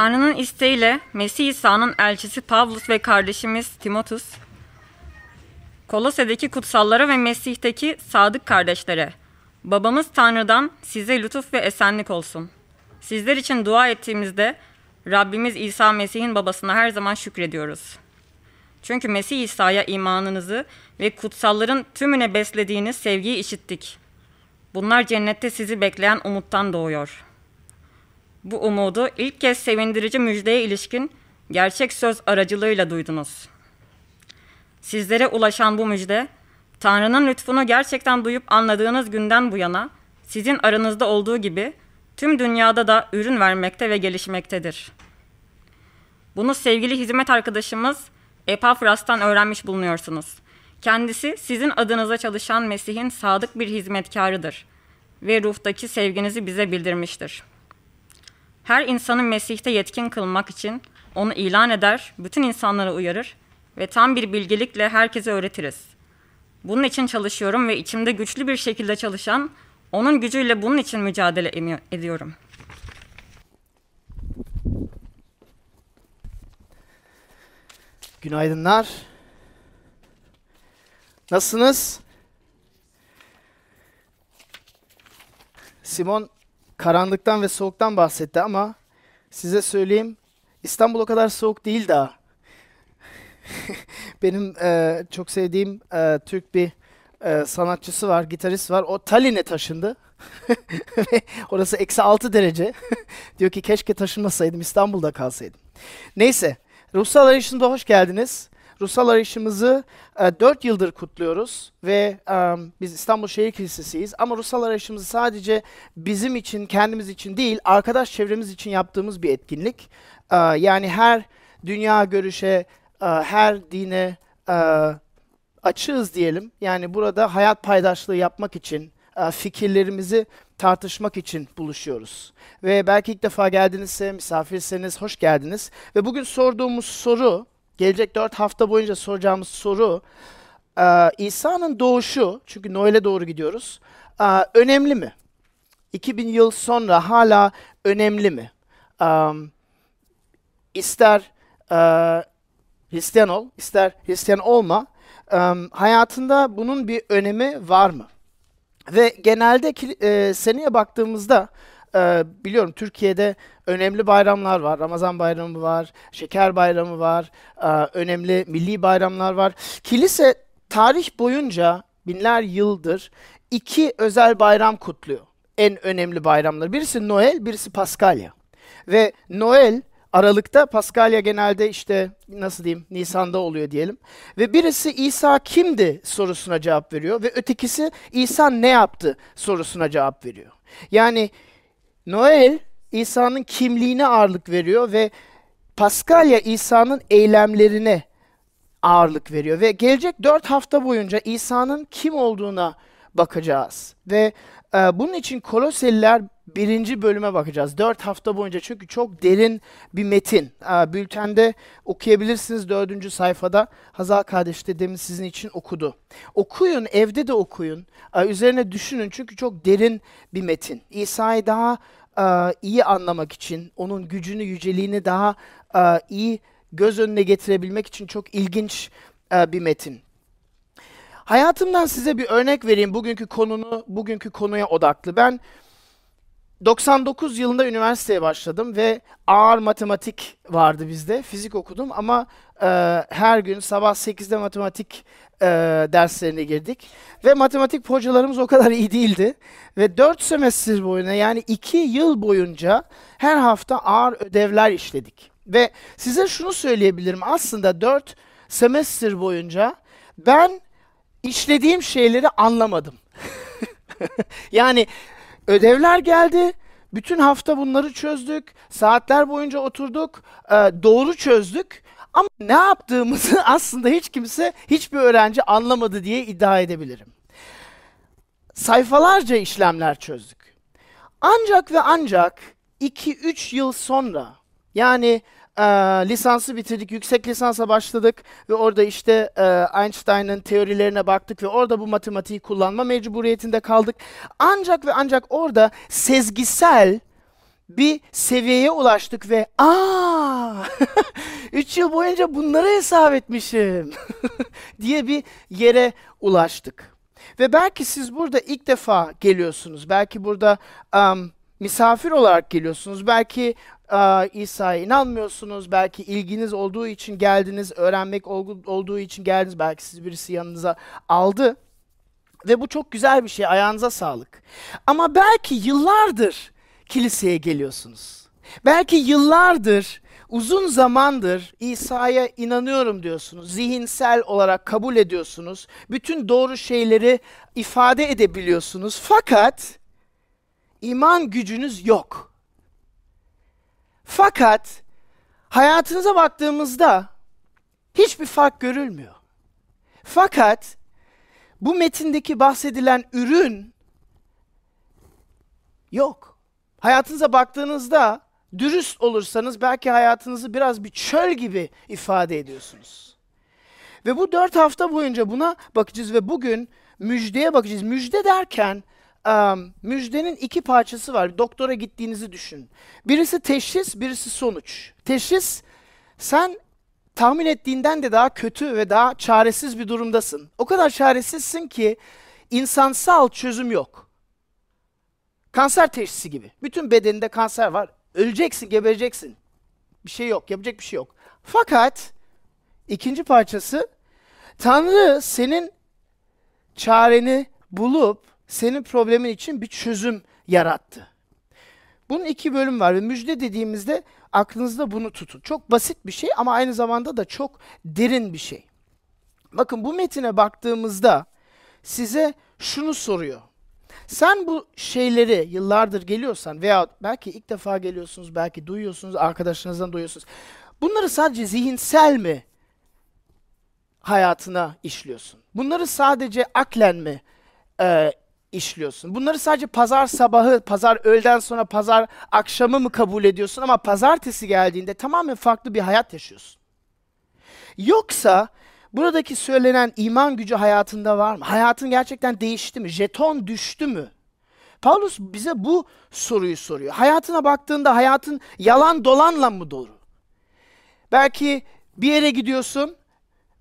Tanrı'nın isteğiyle Mesih İsa'nın elçisi Pavlus ve kardeşimiz Timotus, Kolose'deki kutsallara ve Mesih'teki sadık kardeşlere, babamız Tanrı'dan size lütuf ve esenlik olsun. Sizler için dua ettiğimizde Rabbimiz İsa Mesih'in babasına her zaman şükrediyoruz. Çünkü Mesih İsa'ya imanınızı ve kutsalların tümüne beslediğiniz sevgiyi işittik. Bunlar cennette sizi bekleyen umuttan doğuyor. Bu umudu ilk kez sevindirici müjdeye ilişkin gerçek söz aracılığıyla duydunuz. Sizlere ulaşan bu müjde, Tanrı'nın lütfunu gerçekten duyup anladığınız günden bu yana sizin aranızda olduğu gibi tüm dünyada da ürün vermekte ve gelişmektedir. Bunu sevgili hizmet arkadaşımız Epafras'tan öğrenmiş bulunuyorsunuz. Kendisi sizin adınıza çalışan Mesih'in sadık bir hizmetkarıdır ve ruhtaki sevginizi bize bildirmiştir. Her insanı Mesih'te yetkin kılmak için onu ilan eder, bütün insanları uyarır ve tam bir bilgelikle herkese öğretiriz. Bunun için çalışıyorum ve içimde güçlü bir şekilde çalışan, onun gücüyle bunun için mücadele ediyorum. Günaydınlar. Nasılsınız? Simon karanlıktan ve soğuktan bahsetti ama size söyleyeyim İstanbul o kadar soğuk değil daha. Benim e, çok sevdiğim e, Türk bir e, sanatçısı var, gitarist var. O Tallinn'e taşındı. Orası eksi 6 derece. Diyor ki keşke taşınmasaydım, İstanbul'da kalsaydım. Neyse, Ruhsal Arayışı'nda hoş geldiniz. Ruhsal Arayışımızı e, 4 yıldır kutluyoruz ve e, biz İstanbul Şehir Kilisesi'yiz. Ama Ruhsal Arayışımızı sadece bizim için, kendimiz için değil, arkadaş çevremiz için yaptığımız bir etkinlik. E, yani her dünya görüşe, e, her dine e, açığız diyelim. Yani burada hayat paydaşlığı yapmak için, e, fikirlerimizi tartışmak için buluşuyoruz. Ve belki ilk defa geldinizse, misafirseniz hoş geldiniz. Ve bugün sorduğumuz soru, gelecek dört hafta boyunca soracağımız soru, e, İsa'nın doğuşu, çünkü Noel'e doğru gidiyoruz, e, önemli mi? 2000 yıl sonra hala önemli mi? Um, ister e, Hristiyan ol, ister Hristiyan olma, um, hayatında bunun bir önemi var mı? Ve genelde e, seneye baktığımızda e, biliyorum Türkiye'de önemli bayramlar var. Ramazan bayramı var, şeker bayramı var, e, önemli milli bayramlar var. Kilise tarih boyunca binler yıldır iki özel bayram kutluyor. En önemli bayramlar. Birisi Noel, birisi Paskalya. Ve Noel Aralık'ta Paskalya genelde işte nasıl diyeyim Nisan'da oluyor diyelim. Ve birisi İsa kimdi sorusuna cevap veriyor ve ötekisi İsa ne yaptı sorusuna cevap veriyor. Yani Noel İsa'nın kimliğine ağırlık veriyor ve Paskalya İsa'nın eylemlerine ağırlık veriyor. Ve gelecek dört hafta boyunca İsa'nın kim olduğuna bakacağız. Ve e, bunun için Koloseliler birinci bölüme bakacağız. Dört hafta boyunca çünkü çok derin bir metin. E, bültende okuyabilirsiniz dördüncü sayfada. Hazal kardeş de demin sizin için okudu. Okuyun, evde de okuyun. E, üzerine düşünün çünkü çok derin bir metin. İsa'yı daha e, iyi anlamak için, onun gücünü, yüceliğini daha e, iyi göz önüne getirebilmek için çok ilginç e, bir metin. Hayatımdan size bir örnek vereyim. Bugünkü konunu, bugünkü konuya odaklı. Ben 99 yılında üniversiteye başladım ve ağır matematik vardı bizde. Fizik okudum ama e, her gün sabah 8'de matematik e, derslerine girdik. Ve matematik hocalarımız o kadar iyi değildi. Ve 4 semestr boyunca yani 2 yıl boyunca her hafta ağır ödevler işledik. Ve size şunu söyleyebilirim. Aslında 4 semestr boyunca ben işlediğim şeyleri anlamadım. yani ödevler geldi. Bütün hafta bunları çözdük. Saatler boyunca oturduk. E, doğru çözdük. Ama ne yaptığımızı aslında hiç kimse, hiçbir öğrenci anlamadı diye iddia edebilirim. Sayfalarca işlemler çözdük. Ancak ve ancak 2-3 yıl sonra yani e, lisansı bitirdik, yüksek lisansa başladık ve orada işte e, Einstein'ın teorilerine baktık ve orada bu matematiği kullanma mecburiyetinde kaldık. Ancak ve ancak orada sezgisel bir seviyeye ulaştık ve aa 3 yıl boyunca bunları hesap etmişim diye bir yere ulaştık. Ve belki siz burada ilk defa geliyorsunuz. Belki burada um, misafir olarak geliyorsunuz. Belki uh, İsa'ya inanmıyorsunuz. Belki ilginiz olduğu için geldiniz. Öğrenmek olduğu için geldiniz. Belki siz birisi yanınıza aldı. Ve bu çok güzel bir şey. Ayağınıza sağlık. Ama belki yıllardır kiliseye geliyorsunuz. Belki yıllardır, uzun zamandır İsa'ya inanıyorum diyorsunuz. Zihinsel olarak kabul ediyorsunuz. Bütün doğru şeyleri ifade edebiliyorsunuz. Fakat iman gücünüz yok. Fakat hayatınıza baktığımızda hiçbir fark görülmüyor. Fakat bu metindeki bahsedilen ürün yok. Hayatınıza baktığınızda dürüst olursanız belki hayatınızı biraz bir çöl gibi ifade ediyorsunuz. Ve bu dört hafta boyunca buna bakacağız ve bugün müjdeye bakacağız. Müjde derken müjdenin iki parçası var. Doktora gittiğinizi düşün. Birisi teşhis, birisi sonuç. Teşhis, sen tahmin ettiğinden de daha kötü ve daha çaresiz bir durumdasın. O kadar çaresizsin ki insansal çözüm yok. Kanser teşhisi gibi. Bütün bedeninde kanser var. Öleceksin, gebereceksin. Bir şey yok, yapacak bir şey yok. Fakat ikinci parçası Tanrı senin çareni bulup senin problemin için bir çözüm yarattı. Bunun iki bölüm var ve müjde dediğimizde aklınızda bunu tutun. Çok basit bir şey ama aynı zamanda da çok derin bir şey. Bakın bu metine baktığımızda size şunu soruyor. Sen bu şeyleri yıllardır geliyorsan veya belki ilk defa geliyorsunuz, belki duyuyorsunuz, arkadaşlarınızdan duyuyorsunuz. Bunları sadece zihinsel mi hayatına işliyorsun? Bunları sadece aklen mi e, işliyorsun? Bunları sadece pazar sabahı, pazar öğleden sonra, pazar akşamı mı kabul ediyorsun ama pazartesi geldiğinde tamamen farklı bir hayat yaşıyorsun? Yoksa buradaki söylenen iman gücü hayatında var mı? Hayatın gerçekten değişti mi? Jeton düştü mü? Paulus bize bu soruyu soruyor. Hayatına baktığında hayatın yalan dolanla mı dolu? Belki bir yere gidiyorsun,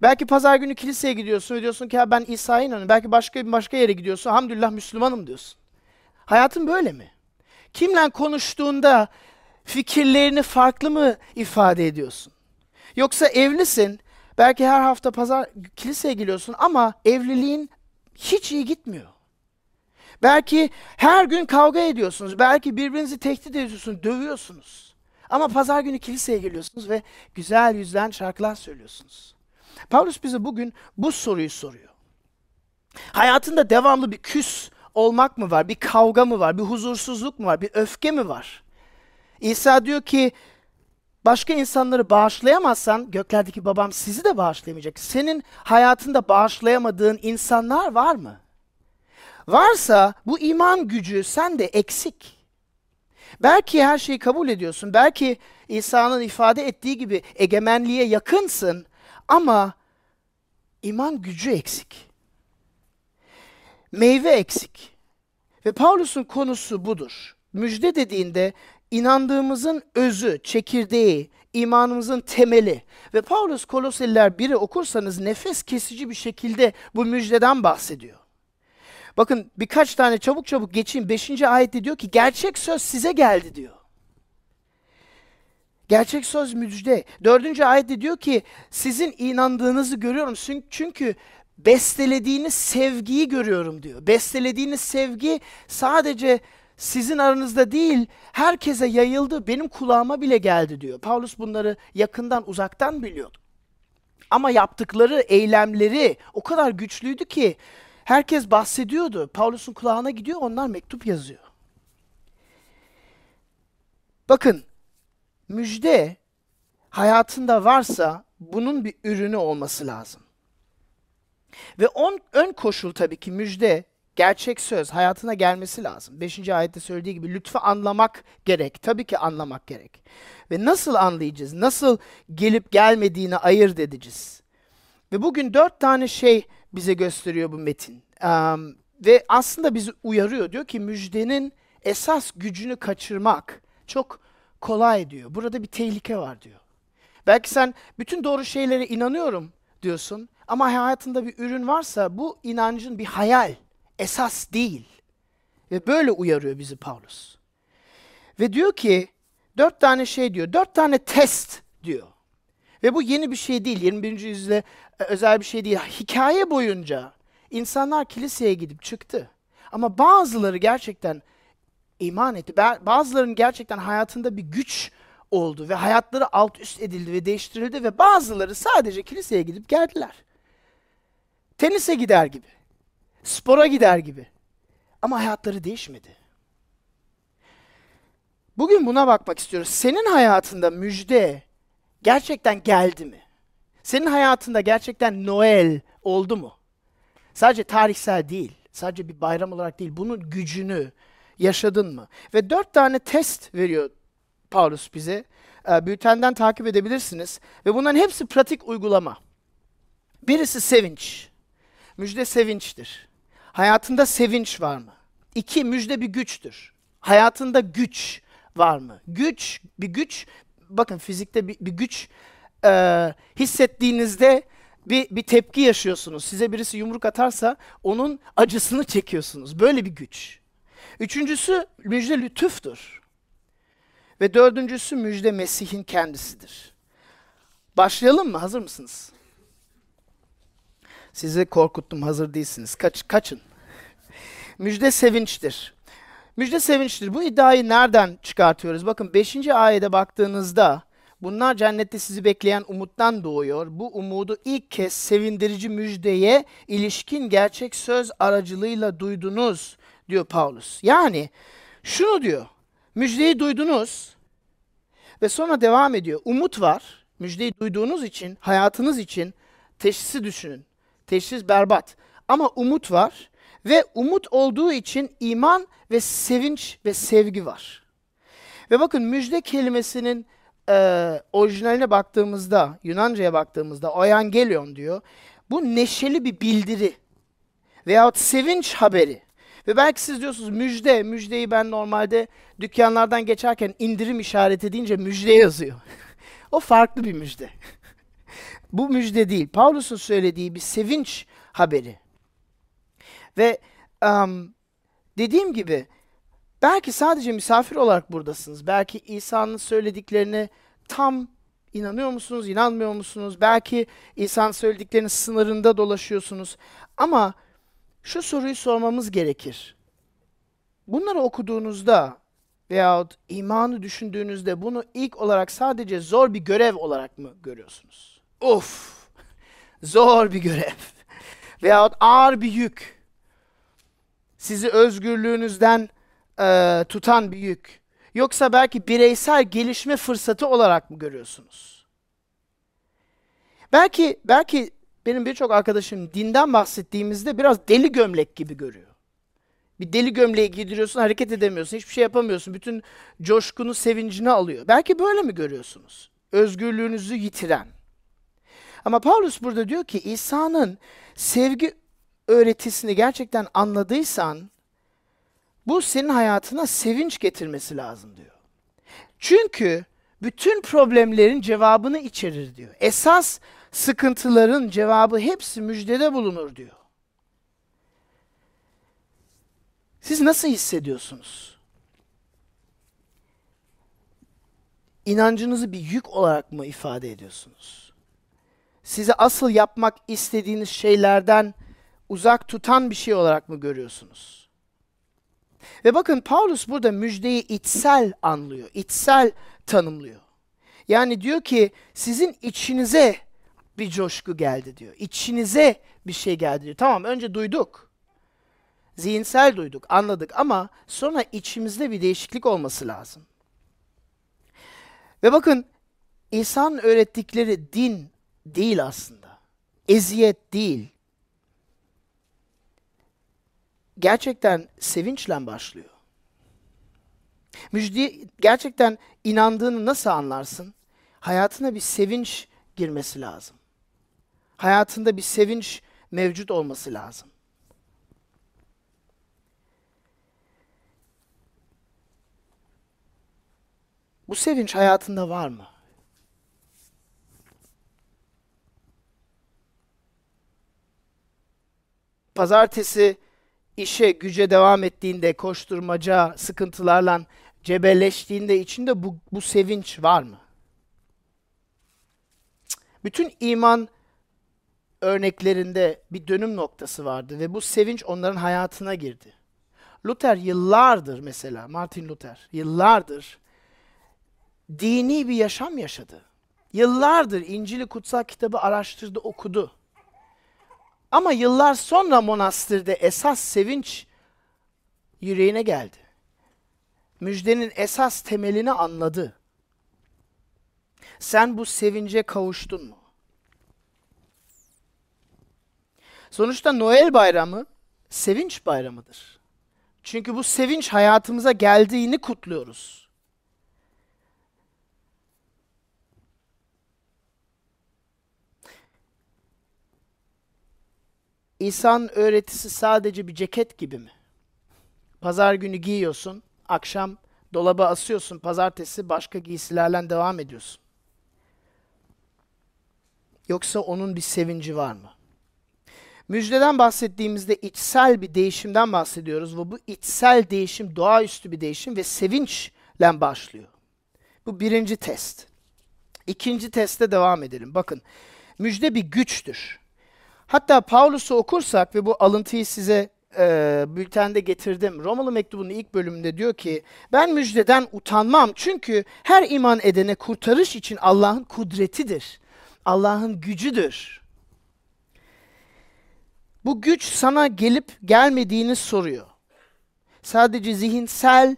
Belki pazar günü kiliseye gidiyorsun ve diyorsun ki ya ben İsa'ya inanıyorum. Belki başka bir başka yere gidiyorsun. Hamdülillah Müslümanım diyorsun. Hayatın böyle mi? Kimle konuştuğunda fikirlerini farklı mı ifade ediyorsun? Yoksa evlisin. Belki her hafta pazar kiliseye gidiyorsun ama evliliğin hiç iyi gitmiyor. Belki her gün kavga ediyorsunuz. Belki birbirinizi tehdit ediyorsunuz, dövüyorsunuz. Ama pazar günü kiliseye geliyorsunuz ve güzel yüzden şarkılar söylüyorsunuz. Paulus bize bugün bu soruyu soruyor. Hayatında devamlı bir küs olmak mı var? Bir kavga mı var? Bir huzursuzluk mu var? Bir öfke mi var? İsa diyor ki başka insanları bağışlayamazsan göklerdeki babam sizi de bağışlayamayacak. Senin hayatında bağışlayamadığın insanlar var mı? Varsa bu iman gücü sende eksik. Belki her şeyi kabul ediyorsun. Belki İsa'nın ifade ettiği gibi egemenliğe yakınsın ama iman gücü eksik. Meyve eksik. Ve Paulus'un konusu budur. Müjde dediğinde inandığımızın özü, çekirdeği, imanımızın temeli. Ve Paulus Koloseliler 1'i okursanız nefes kesici bir şekilde bu müjdeden bahsediyor. Bakın birkaç tane çabuk çabuk geçeyim. 5. ayette diyor ki gerçek söz size geldi diyor. Gerçek söz müjde. Dördüncü ayette diyor ki sizin inandığınızı görüyorum. Çünkü bestelediğiniz sevgiyi görüyorum diyor. Bestelediğiniz sevgi sadece sizin aranızda değil herkese yayıldı. Benim kulağıma bile geldi diyor. Paulus bunları yakından uzaktan biliyordu. Ama yaptıkları eylemleri o kadar güçlüydü ki herkes bahsediyordu. Paulus'un kulağına gidiyor onlar mektup yazıyor. Bakın müjde hayatında varsa bunun bir ürünü olması lazım. Ve on, ön koşul tabii ki müjde, gerçek söz hayatına gelmesi lazım. Beşinci ayette söylediği gibi lütfu anlamak gerek. Tabii ki anlamak gerek. Ve nasıl anlayacağız? Nasıl gelip gelmediğini ayırt edeceğiz? Ve bugün dört tane şey bize gösteriyor bu metin. Um, ve aslında bizi uyarıyor. Diyor ki müjdenin esas gücünü kaçırmak çok kolay diyor. Burada bir tehlike var diyor. Belki sen bütün doğru şeylere inanıyorum diyorsun ama hayatında bir ürün varsa bu inancın bir hayal, esas değil. Ve böyle uyarıyor bizi Paulus. Ve diyor ki dört tane şey diyor, dört tane test diyor. Ve bu yeni bir şey değil, 21. yüzyılda e, özel bir şey değil. Hikaye boyunca insanlar kiliseye gidip çıktı. Ama bazıları gerçekten iman etti. Ba- Bazılarının gerçekten hayatında bir güç oldu ve hayatları alt üst edildi ve değiştirildi ve bazıları sadece kiliseye gidip geldiler. Tenise gider gibi, spora gider gibi. Ama hayatları değişmedi. Bugün buna bakmak istiyoruz. Senin hayatında müjde gerçekten geldi mi? Senin hayatında gerçekten Noel oldu mu? Sadece tarihsel değil, sadece bir bayram olarak değil, bunun gücünü yaşadın mı? Ve dört tane test veriyor Paulus bize. Ee, bültenden takip edebilirsiniz. Ve bunların hepsi pratik uygulama. Birisi sevinç. Müjde sevinçtir. Hayatında sevinç var mı? İki, müjde bir güçtür. Hayatında güç var mı? Güç, bir güç, bakın fizikte bir, bir güç e, hissettiğinizde bir, bir tepki yaşıyorsunuz. Size birisi yumruk atarsa onun acısını çekiyorsunuz. Böyle bir güç. Üçüncüsü müjde lütuftur. Ve dördüncüsü müjde Mesih'in kendisidir. Başlayalım mı? Hazır mısınız? Sizi korkuttum, hazır değilsiniz. Kaç, kaçın. Müjde sevinçtir. Müjde sevinçtir. Bu iddiayı nereden çıkartıyoruz? Bakın 5. ayete baktığınızda bunlar cennette sizi bekleyen umuttan doğuyor. Bu umudu ilk kez sevindirici müjdeye ilişkin gerçek söz aracılığıyla duydunuz diyor Paulus. Yani şunu diyor. Müjdeyi duydunuz ve sonra devam ediyor. Umut var. Müjdeyi duyduğunuz için, hayatınız için teşhisi düşünün. Teşhis berbat. Ama umut var ve umut olduğu için iman ve sevinç ve sevgi var. Ve bakın müjde kelimesinin e, orijinaline baktığımızda, Yunanca'ya baktığımızda oangelion diyor. Bu neşeli bir bildiri veyahut sevinç haberi. Ve belki siz diyorsunuz müjde, müjdeyi ben normalde dükkanlardan geçerken indirim işareti deyince müjde yazıyor. o farklı bir müjde. Bu müjde değil. Paulus'un söylediği bir sevinç haberi. Ve um, dediğim gibi belki sadece misafir olarak buradasınız. Belki İsa'nın söylediklerine tam inanıyor musunuz, inanmıyor musunuz? Belki İsa'nın söylediklerinin sınırında dolaşıyorsunuz. Ama şu soruyu sormamız gerekir. Bunları okuduğunuzda veyahut imanı düşündüğünüzde bunu ilk olarak sadece zor bir görev olarak mı görüyorsunuz? Of! Zor bir görev. Veyahut ağır bir yük. Sizi özgürlüğünüzden e, tutan bir yük. Yoksa belki bireysel gelişme fırsatı olarak mı görüyorsunuz? Belki belki benim birçok arkadaşım dinden bahsettiğimizde biraz deli gömlek gibi görüyor. Bir deli gömleği giydiriyorsun, hareket edemiyorsun, hiçbir şey yapamıyorsun. Bütün coşkunu, sevincini alıyor. Belki böyle mi görüyorsunuz? Özgürlüğünüzü yitiren. Ama Paulus burada diyor ki İsa'nın sevgi öğretisini gerçekten anladıysan bu senin hayatına sevinç getirmesi lazım diyor. Çünkü bütün problemlerin cevabını içerir diyor. Esas sıkıntıların cevabı hepsi müjdede bulunur diyor. Siz nasıl hissediyorsunuz? İnancınızı bir yük olarak mı ifade ediyorsunuz? Sizi asıl yapmak istediğiniz şeylerden uzak tutan bir şey olarak mı görüyorsunuz? Ve bakın Paulus burada müjdeyi içsel anlıyor, içsel tanımlıyor. Yani diyor ki sizin içinize bir coşku geldi diyor. İçinize bir şey geldi diyor. Tamam önce duyduk. Zihinsel duyduk, anladık ama sonra içimizde bir değişiklik olması lazım. Ve bakın İsa'nın öğrettikleri din değil aslında. Eziyet değil. Gerçekten sevinçle başlıyor. Müjde gerçekten inandığını nasıl anlarsın? Hayatına bir sevinç girmesi lazım. Hayatında bir sevinç mevcut olması lazım. Bu sevinç hayatında var mı? Pazartesi işe, güce devam ettiğinde, koşturmaca, sıkıntılarla cebelleştiğinde içinde bu, bu sevinç var mı? Bütün iman örneklerinde bir dönüm noktası vardı ve bu sevinç onların hayatına girdi. Luther yıllardır mesela, Martin Luther yıllardır dini bir yaşam yaşadı. Yıllardır İncil'i kutsal kitabı araştırdı, okudu. Ama yıllar sonra monastırda esas sevinç yüreğine geldi. Müjdenin esas temelini anladı. Sen bu sevince kavuştun mu? Sonuçta Noel bayramı sevinç bayramıdır. Çünkü bu sevinç hayatımıza geldiğini kutluyoruz. İsa'nın öğretisi sadece bir ceket gibi mi? Pazar günü giyiyorsun, akşam dolaba asıyorsun, pazartesi başka giysilerle devam ediyorsun. Yoksa onun bir sevinci var mı? Müjdeden bahsettiğimizde içsel bir değişimden bahsediyoruz ve bu içsel değişim doğaüstü bir değişim ve sevinçle başlıyor. Bu birinci test. İkinci teste devam edelim. Bakın, müjde bir güçtür. Hatta Paulus'u okursak ve bu alıntıyı size e, bültende getirdim. Romalı mektubunun ilk bölümünde diyor ki, ben müjdeden utanmam çünkü her iman edene kurtarış için Allah'ın kudretidir. Allah'ın gücüdür. Bu güç sana gelip gelmediğini soruyor. Sadece zihinsel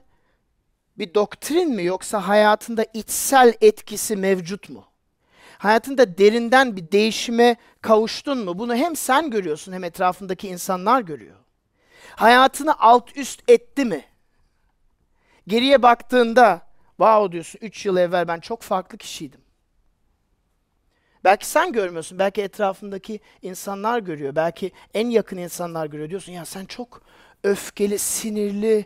bir doktrin mi yoksa hayatında içsel etkisi mevcut mu? Hayatında derinden bir değişime kavuştun mu? Bunu hem sen görüyorsun hem etrafındaki insanlar görüyor. Hayatını alt üst etti mi? Geriye baktığında wow diyorsun 3 yıl evvel ben çok farklı kişiydim. Belki sen görmüyorsun, belki etrafındaki insanlar görüyor, belki en yakın insanlar görüyor. Diyorsun ya sen çok öfkeli, sinirli,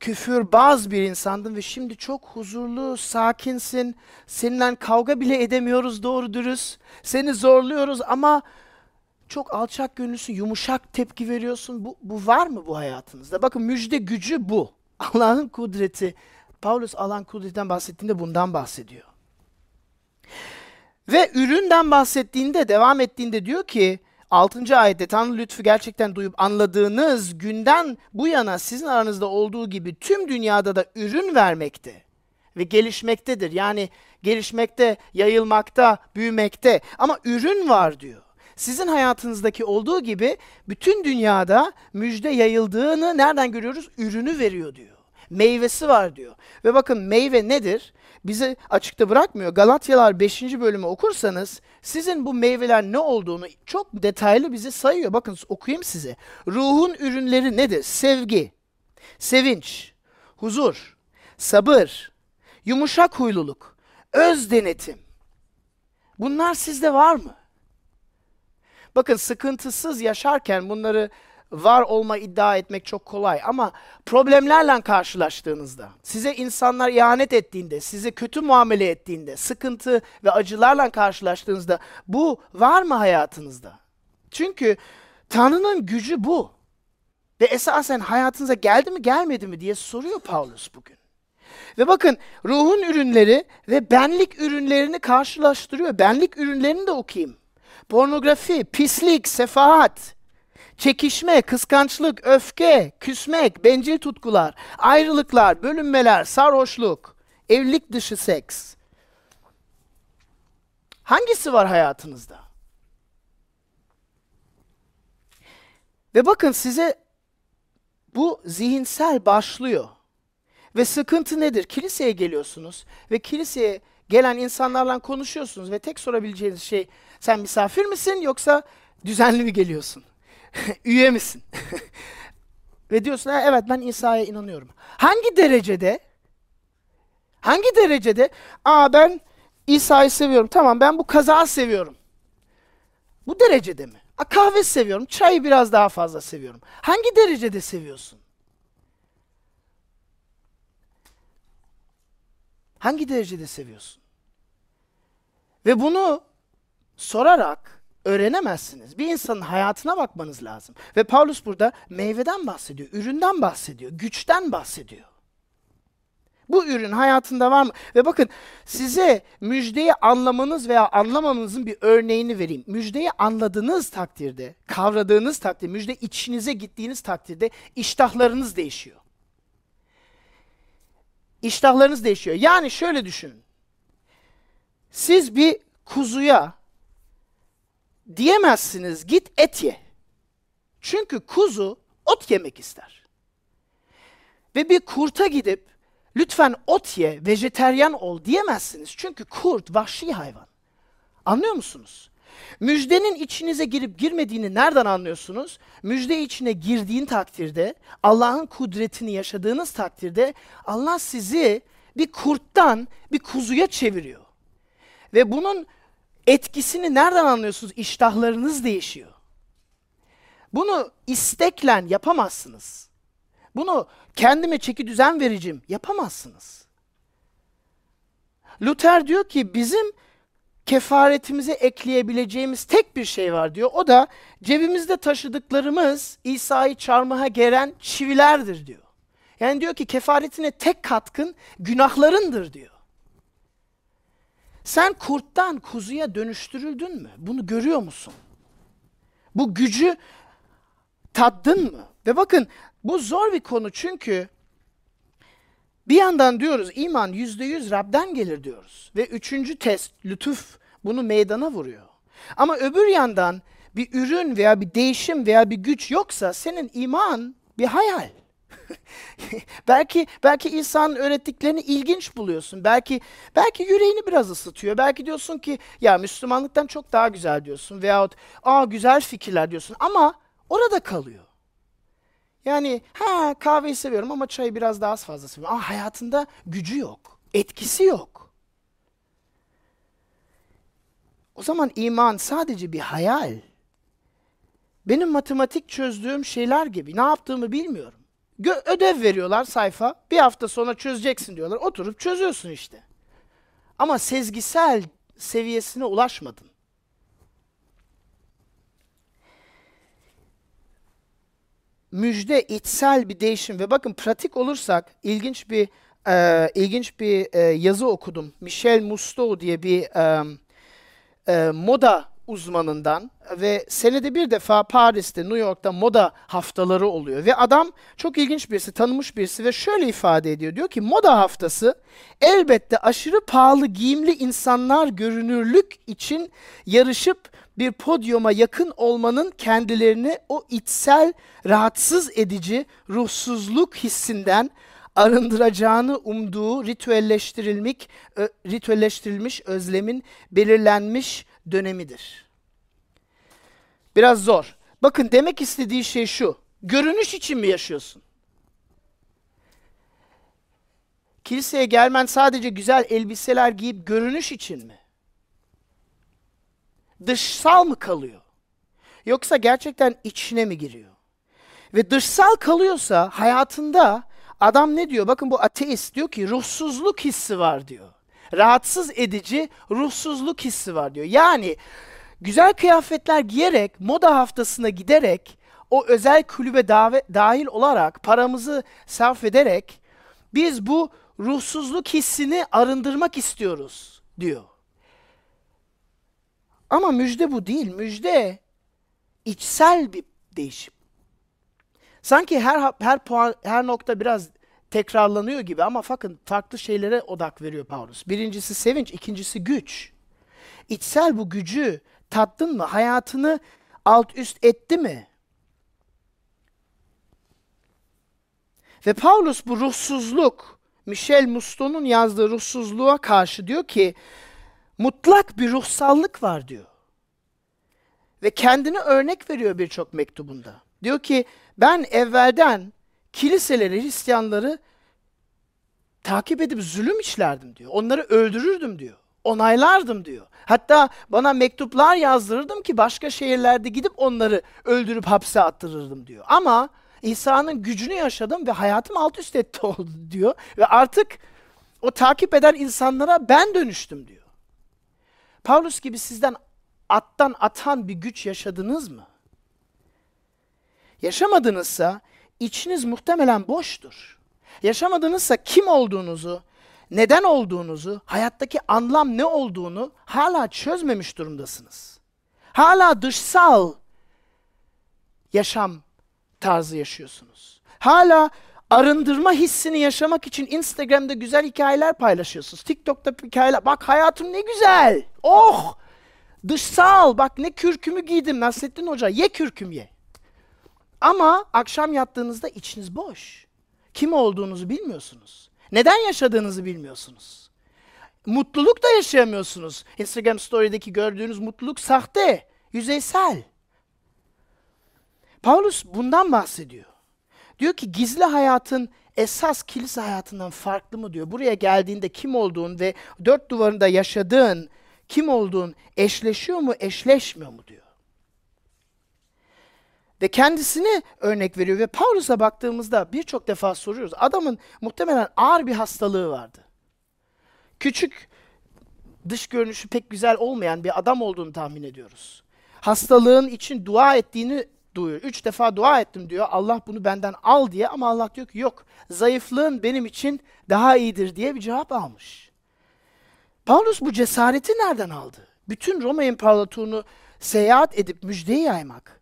küfürbaz bir insandın ve şimdi çok huzurlu, sakinsin. Seninle kavga bile edemiyoruz doğru dürüst. Seni zorluyoruz ama çok alçak gönüllüsün, yumuşak tepki veriyorsun. Bu, bu var mı bu hayatınızda? Bakın müjde gücü bu. Allah'ın kudreti. Paulus Allah'ın kudretinden bahsettiğinde bundan bahsediyor. Ve üründen bahsettiğinde, devam ettiğinde diyor ki 6. ayette Tanrı lütfu gerçekten duyup anladığınız günden bu yana sizin aranızda olduğu gibi tüm dünyada da ürün vermekte ve gelişmektedir. Yani gelişmekte, yayılmakta, büyümekte ama ürün var diyor. Sizin hayatınızdaki olduğu gibi bütün dünyada müjde yayıldığını nereden görüyoruz? Ürünü veriyor diyor. Meyvesi var diyor. Ve bakın meyve nedir? Bizi açıkta bırakmıyor. Galatyalar 5. bölümü okursanız sizin bu meyveler ne olduğunu çok detaylı bize sayıyor. Bakın okuyayım size. Ruhun ürünleri nedir? Sevgi, sevinç, huzur, sabır, yumuşak huyluluk, öz denetim. Bunlar sizde var mı? Bakın sıkıntısız yaşarken bunları var olma iddia etmek çok kolay ama problemlerle karşılaştığınızda, size insanlar ihanet ettiğinde, size kötü muamele ettiğinde, sıkıntı ve acılarla karşılaştığınızda bu var mı hayatınızda? Çünkü Tanrı'nın gücü bu. Ve esasen hayatınıza geldi mi gelmedi mi diye soruyor Paulus bugün. Ve bakın ruhun ürünleri ve benlik ürünlerini karşılaştırıyor. Benlik ürünlerini de okuyayım. Pornografi, pislik, sefahat, çekişme, kıskançlık, öfke, küsmek, bencil tutkular, ayrılıklar, bölünmeler, sarhoşluk, evlilik dışı seks. Hangisi var hayatınızda? Ve bakın size bu zihinsel başlıyor. Ve sıkıntı nedir? Kiliseye geliyorsunuz ve kiliseye gelen insanlarla konuşuyorsunuz ve tek sorabileceğiniz şey sen misafir misin yoksa düzenli mi geliyorsun? Üye misin? Ve diyorsun evet ben İsa'ya inanıyorum. Hangi derecede? Hangi derecede? Aa ben İsa'yı seviyorum. Tamam ben bu kazağı seviyorum. Bu derecede mi? A, kahve seviyorum. Çayı biraz daha fazla seviyorum. Hangi derecede seviyorsun? Hangi derecede seviyorsun? Ve bunu sorarak öğrenemezsiniz. Bir insanın hayatına bakmanız lazım. Ve Paulus burada meyveden bahsediyor, üründen bahsediyor, güçten bahsediyor. Bu ürün hayatında var mı? Ve bakın size müjdeyi anlamanız veya anlamamanızın bir örneğini vereyim. Müjdeyi anladığınız takdirde, kavradığınız takdirde, müjde içinize gittiğiniz takdirde iştahlarınız değişiyor. İştahlarınız değişiyor. Yani şöyle düşünün. Siz bir kuzuya diyemezsiniz git et ye. Çünkü kuzu ot yemek ister. Ve bir kurta gidip lütfen ot ye, vejeteryan ol diyemezsiniz. Çünkü kurt vahşi hayvan. Anlıyor musunuz? Müjdenin içinize girip girmediğini nereden anlıyorsunuz? Müjde içine girdiğin takdirde, Allah'ın kudretini yaşadığınız takdirde Allah sizi bir kurttan bir kuzuya çeviriyor. Ve bunun etkisini nereden anlıyorsunuz? İştahlarınız değişiyor. Bunu isteklen yapamazsınız. Bunu kendime çeki düzen vereceğim yapamazsınız. Luther diyor ki bizim kefaretimize ekleyebileceğimiz tek bir şey var diyor. O da cebimizde taşıdıklarımız İsa'yı çarmıha geren çivilerdir diyor. Yani diyor ki kefaretine tek katkın günahlarındır diyor. Sen kurttan kuzuya dönüştürüldün mü? Bunu görüyor musun? Bu gücü tattın mı? Ve bakın bu zor bir konu çünkü bir yandan diyoruz iman yüzde yüz Rab'den gelir diyoruz. Ve üçüncü test lütuf bunu meydana vuruyor. Ama öbür yandan bir ürün veya bir değişim veya bir güç yoksa senin iman bir hayal. belki belki insanın öğrettiklerini ilginç buluyorsun. Belki belki yüreğini biraz ısıtıyor. Belki diyorsun ki ya Müslümanlıktan çok daha güzel diyorsun veyahut aa güzel fikirler diyorsun ama orada kalıyor. Yani ha kahveyi seviyorum ama çayı biraz daha az fazla seviyorum. Aa hayatında gücü yok. Etkisi yok. O zaman iman sadece bir hayal. Benim matematik çözdüğüm şeyler gibi. Ne yaptığımı bilmiyorum. Gö ödev veriyorlar sayfa. Bir hafta sonra çözeceksin diyorlar. Oturup çözüyorsun işte. Ama sezgisel seviyesine ulaşmadın. Müjde içsel bir değişim ve bakın pratik olursak ilginç bir e, ilginç bir e, yazı okudum. Michel Musto diye bir e, e, moda uzmanından ve senede bir defa Paris'te, New York'ta moda haftaları oluyor. Ve adam çok ilginç birisi, tanımış birisi ve şöyle ifade ediyor. Diyor ki moda haftası elbette aşırı pahalı giyimli insanlar görünürlük için yarışıp bir podyuma yakın olmanın kendilerini o içsel rahatsız edici ruhsuzluk hissinden arındıracağını umduğu ritüelleştirilmiş, ritüelleştirilmiş özlemin belirlenmiş dönemidir. Biraz zor. Bakın demek istediği şey şu. Görünüş için mi yaşıyorsun? Kiliseye gelmen sadece güzel elbiseler giyip görünüş için mi? Dışsal mı kalıyor? Yoksa gerçekten içine mi giriyor? Ve dışsal kalıyorsa hayatında adam ne diyor? Bakın bu ateist diyor ki ruhsuzluk hissi var diyor rahatsız edici ruhsuzluk hissi var diyor. Yani güzel kıyafetler giyerek, moda haftasına giderek, o özel kulübe davet, dahil olarak, paramızı sarf ederek biz bu ruhsuzluk hissini arındırmak istiyoruz diyor. Ama müjde bu değil. Müjde içsel bir değişim. Sanki her her puan her nokta biraz tekrarlanıyor gibi ama bakın farklı şeylere odak veriyor Paulus. Birincisi sevinç, ikincisi güç. İçsel bu gücü tattın mı? Hayatını alt üst etti mi? Ve Paulus bu ruhsuzluk, Michel Muston'un yazdığı ruhsuzluğa karşı diyor ki, mutlak bir ruhsallık var diyor. Ve kendini örnek veriyor birçok mektubunda. Diyor ki, ben evvelden kiliseleri, Hristiyanları takip edip zulüm işlerdim diyor. Onları öldürürdüm diyor. Onaylardım diyor. Hatta bana mektuplar yazdırırdım ki başka şehirlerde gidip onları öldürüp hapse attırırdım diyor. Ama İsa'nın gücünü yaşadım ve hayatım alt üst etti oldu diyor. Ve artık o takip eden insanlara ben dönüştüm diyor. Paulus gibi sizden attan atan bir güç yaşadınız mı? Yaşamadınızsa içiniz muhtemelen boştur. Yaşamadınızsa kim olduğunuzu, neden olduğunuzu, hayattaki anlam ne olduğunu hala çözmemiş durumdasınız. Hala dışsal yaşam tarzı yaşıyorsunuz. Hala arındırma hissini yaşamak için Instagram'da güzel hikayeler paylaşıyorsunuz. TikTok'ta hikayeler. Bak hayatım ne güzel. Oh! Dışsal. Bak ne kürkümü giydim Nasrettin Hoca. Ye kürküm ye. Ama akşam yattığınızda içiniz boş. Kim olduğunuzu bilmiyorsunuz. Neden yaşadığınızı bilmiyorsunuz. Mutluluk da yaşayamıyorsunuz. Instagram story'deki gördüğünüz mutluluk sahte, yüzeysel. Paulus bundan bahsediyor. Diyor ki gizli hayatın esas kilise hayatından farklı mı diyor. Buraya geldiğinde kim olduğun ve dört duvarında yaşadığın kim olduğun eşleşiyor mu, eşleşmiyor mu diyor. Ve kendisini örnek veriyor ve Paulus'a baktığımızda birçok defa soruyoruz. Adamın muhtemelen ağır bir hastalığı vardı. Küçük, dış görünüşü pek güzel olmayan bir adam olduğunu tahmin ediyoruz. Hastalığın için dua ettiğini duyuyor. Üç defa dua ettim diyor. Allah bunu benden al diye ama Allah diyor ki yok. Zayıflığın benim için daha iyidir diye bir cevap almış. Paulus bu cesareti nereden aldı? Bütün Roma İmparatorluğunu seyahat edip müjdeyi yaymak.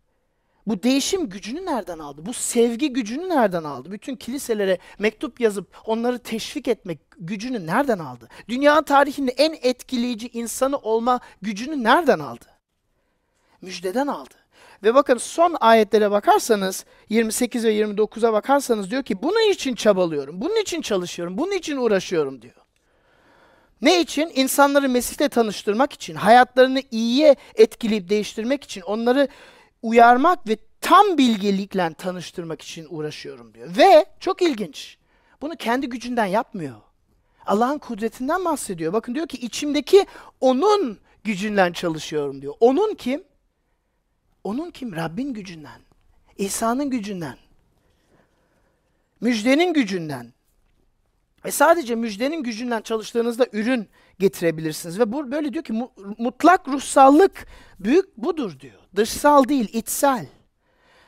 Bu değişim gücünü nereden aldı? Bu sevgi gücünü nereden aldı? Bütün kiliselere mektup yazıp onları teşvik etmek gücünü nereden aldı? Dünya tarihinin en etkileyici insanı olma gücünü nereden aldı? Müjdeden aldı. Ve bakın son ayetlere bakarsanız 28 ve 29'a bakarsanız diyor ki bunun için çabalıyorum, bunun için çalışıyorum, bunun için uğraşıyorum diyor. Ne için? İnsanları Mesih'le tanıştırmak için, hayatlarını iyiye etkileyip değiştirmek için, onları uyarmak ve tam bilgelikle tanıştırmak için uğraşıyorum diyor. Ve çok ilginç. Bunu kendi gücünden yapmıyor. Allah'ın kudretinden bahsediyor. Bakın diyor ki içimdeki onun gücünden çalışıyorum diyor. Onun kim? Onun kim? Rabbin gücünden. İsa'nın gücünden. Müjdenin gücünden. Ve sadece müjdenin gücünden çalıştığınızda ürün getirebilirsiniz. Ve bu böyle diyor ki mutlak ruhsallık büyük budur diyor. Dışsal değil, içsel.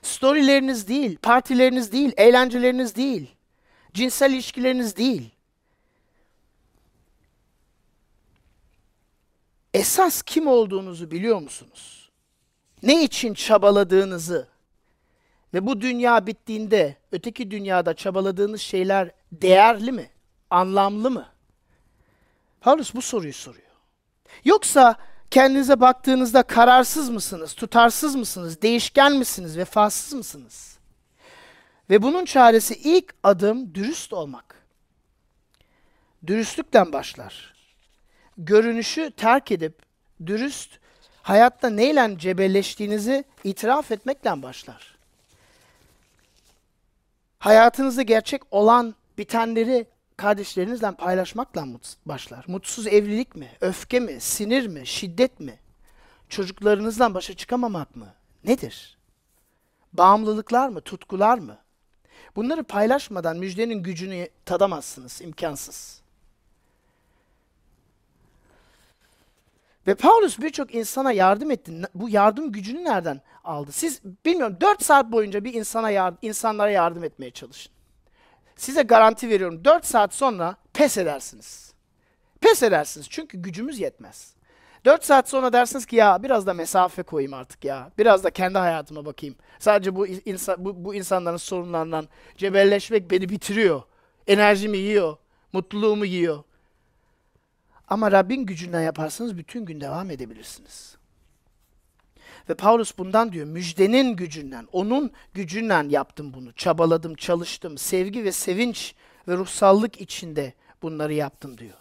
Storyleriniz değil, partileriniz değil, eğlenceleriniz değil. Cinsel ilişkileriniz değil. Esas kim olduğunuzu biliyor musunuz? Ne için çabaladığınızı ve bu dünya bittiğinde öteki dünyada çabaladığınız şeyler değerli mi? Anlamlı mı? Paulus bu soruyu soruyor. Yoksa kendinize baktığınızda kararsız mısınız, tutarsız mısınız, değişken misiniz, vefasız mısınız? Ve bunun çaresi ilk adım dürüst olmak. Dürüstlükten başlar. Görünüşü terk edip dürüst hayatta neyle cebelleştiğinizi itiraf etmekle başlar. Hayatınızda gerçek olan bitenleri kardeşlerinizle paylaşmakla başlar. Mutsuz evlilik mi? Öfke mi? Sinir mi? Şiddet mi? Çocuklarınızla başa çıkamamak mı? Nedir? Bağımlılıklar mı? Tutkular mı? Bunları paylaşmadan müjdenin gücünü tadamazsınız. imkansız. Ve Paulus birçok insana yardım etti. Bu yardım gücünü nereden aldı? Siz bilmiyorum 4 saat boyunca bir insana yardım, insanlara yardım etmeye çalışın. Size garanti veriyorum 4 saat sonra pes edersiniz. Pes edersiniz çünkü gücümüz yetmez. 4 saat sonra dersiniz ki ya biraz da mesafe koyayım artık ya. Biraz da kendi hayatıma bakayım. Sadece bu, insan, bu, bu insanların sorunlarından cebelleşmek beni bitiriyor. Enerjimi yiyor. Mutluluğumu yiyor. Ama Rabbin gücünden yaparsanız bütün gün devam edebilirsiniz. Ve Paulus bundan diyor, müjdenin gücünden, onun gücünden yaptım bunu. Çabaladım, çalıştım. Sevgi ve sevinç ve ruhsallık içinde bunları yaptım diyor.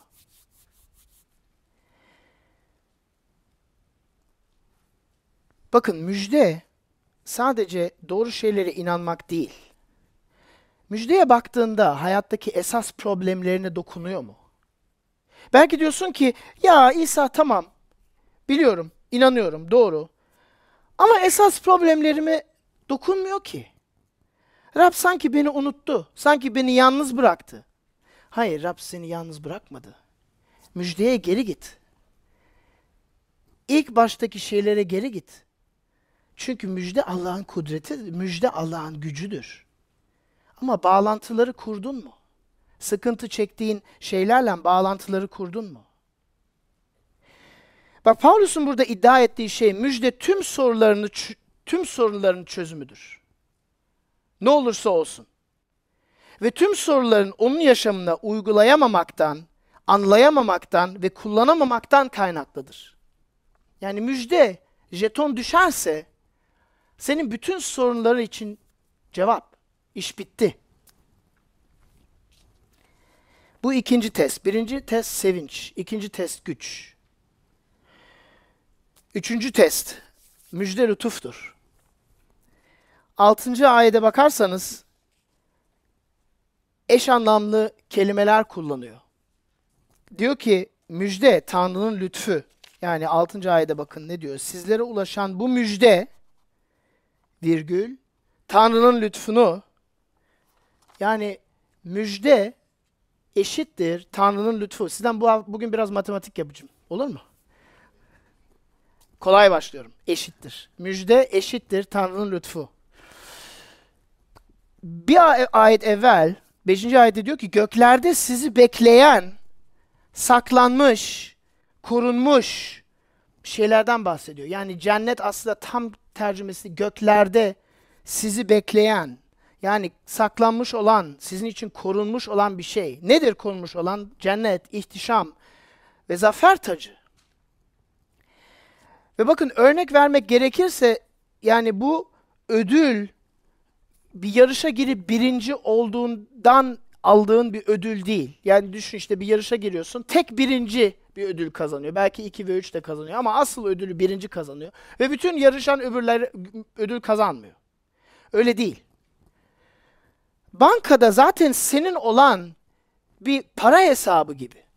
Bakın müjde sadece doğru şeylere inanmak değil. Müjdeye baktığında hayattaki esas problemlerine dokunuyor mu? Belki diyorsun ki ya İsa tamam biliyorum, inanıyorum, doğru. Ama esas problemlerime dokunmuyor ki. Rab sanki beni unuttu. Sanki beni yalnız bıraktı. Hayır Rab seni yalnız bırakmadı. Müjdeye geri git. İlk baştaki şeylere geri git. Çünkü müjde Allah'ın kudreti, müjde Allah'ın gücüdür. Ama bağlantıları kurdun mu? Sıkıntı çektiğin şeylerle bağlantıları kurdun mu? Bak Paulus'un burada iddia ettiği şey müjde tüm sorularını tüm sorunların çözümüdür. Ne olursa olsun. Ve tüm soruların onun yaşamına uygulayamamaktan, anlayamamaktan ve kullanamamaktan kaynaklıdır. Yani müjde jeton düşerse senin bütün sorunları için cevap. İş bitti. Bu ikinci test. Birinci test sevinç. ikinci test güç. Üçüncü test müjde lütuftur. Altıncı ayete bakarsanız eş anlamlı kelimeler kullanıyor. Diyor ki müjde Tanrı'nın lütfu. Yani 6. ayete bakın ne diyor? Sizlere ulaşan bu müjde virgül Tanrı'nın lütfunu yani müjde eşittir Tanrı'nın lütfu. Sizden bu bugün biraz matematik yapacağım. Olur mu? Kolay başlıyorum. Eşittir. Müjde eşittir Tanrı'nın lütfu. Bir ayet evvel 5. ayette diyor ki göklerde sizi bekleyen saklanmış, korunmuş şeylerden bahsediyor. Yani cennet aslında tam tercümesi göklerde sizi bekleyen, yani saklanmış olan, sizin için korunmuş olan bir şey. Nedir korunmuş olan? Cennet, ihtişam ve zafer tacı. Ve bakın örnek vermek gerekirse yani bu ödül bir yarışa girip birinci olduğundan aldığın bir ödül değil. Yani düşün işte bir yarışa giriyorsun. Tek birinci bir ödül kazanıyor. Belki 2 ve 3 de kazanıyor ama asıl ödülü birinci kazanıyor. Ve bütün yarışan öbürler ödül kazanmıyor. Öyle değil. Bankada zaten senin olan bir para hesabı gibi.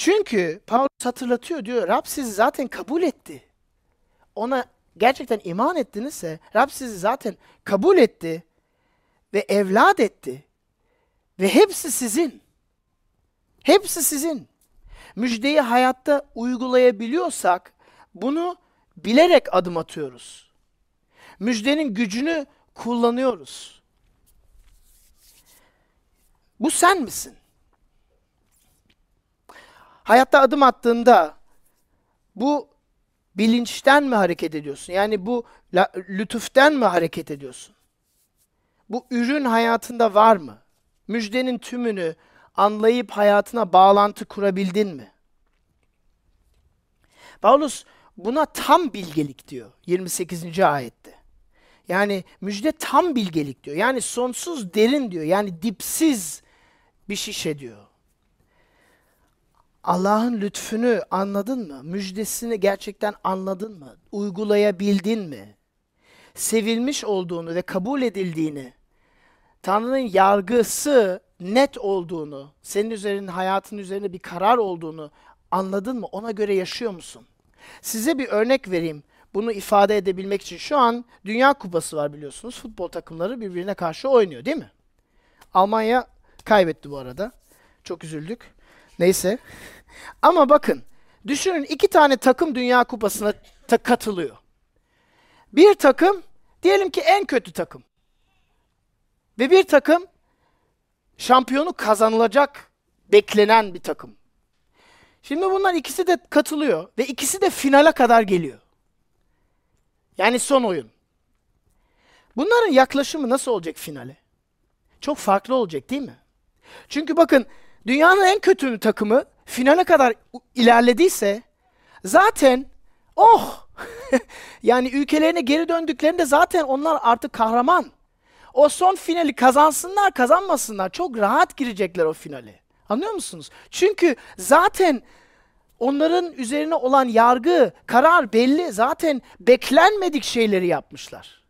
Çünkü Paulus hatırlatıyor diyor Rab sizi zaten kabul etti. Ona gerçekten iman ettinizse Rab sizi zaten kabul etti ve evlat etti. Ve hepsi sizin. Hepsi sizin. Müjdeyi hayatta uygulayabiliyorsak bunu bilerek adım atıyoruz. Müjdenin gücünü kullanıyoruz. Bu sen misin? Hayatta adım attığında bu bilinçten mi hareket ediyorsun? Yani bu lütuften mi hareket ediyorsun? Bu ürün hayatında var mı? Müjdenin tümünü anlayıp hayatına bağlantı kurabildin mi? Paulus buna tam bilgelik diyor 28. ayette. Yani müjde tam bilgelik diyor. Yani sonsuz derin diyor. Yani dipsiz bir şişe diyor. Allah'ın lütfunu anladın mı? Müjdesini gerçekten anladın mı? Uygulayabildin mi? Sevilmiş olduğunu ve kabul edildiğini, Tanrı'nın yargısı net olduğunu, senin üzerinin hayatın üzerinde bir karar olduğunu anladın mı? Ona göre yaşıyor musun? Size bir örnek vereyim. Bunu ifade edebilmek için şu an Dünya Kupası var biliyorsunuz. Futbol takımları birbirine karşı oynuyor değil mi? Almanya kaybetti bu arada. Çok üzüldük. Neyse. Ama bakın düşünün iki tane takım Dünya Kupası'na ta- katılıyor. Bir takım diyelim ki en kötü takım. Ve bir takım şampiyonu kazanılacak beklenen bir takım. Şimdi bunlar ikisi de katılıyor ve ikisi de finale kadar geliyor. Yani son oyun. Bunların yaklaşımı nasıl olacak finale? Çok farklı olacak değil mi? Çünkü bakın dünyanın en kötü takımı finale kadar ilerlediyse zaten oh yani ülkelerine geri döndüklerinde zaten onlar artık kahraman. O son finali kazansınlar kazanmasınlar çok rahat girecekler o finale. Anlıyor musunuz? Çünkü zaten onların üzerine olan yargı, karar belli. Zaten beklenmedik şeyleri yapmışlar.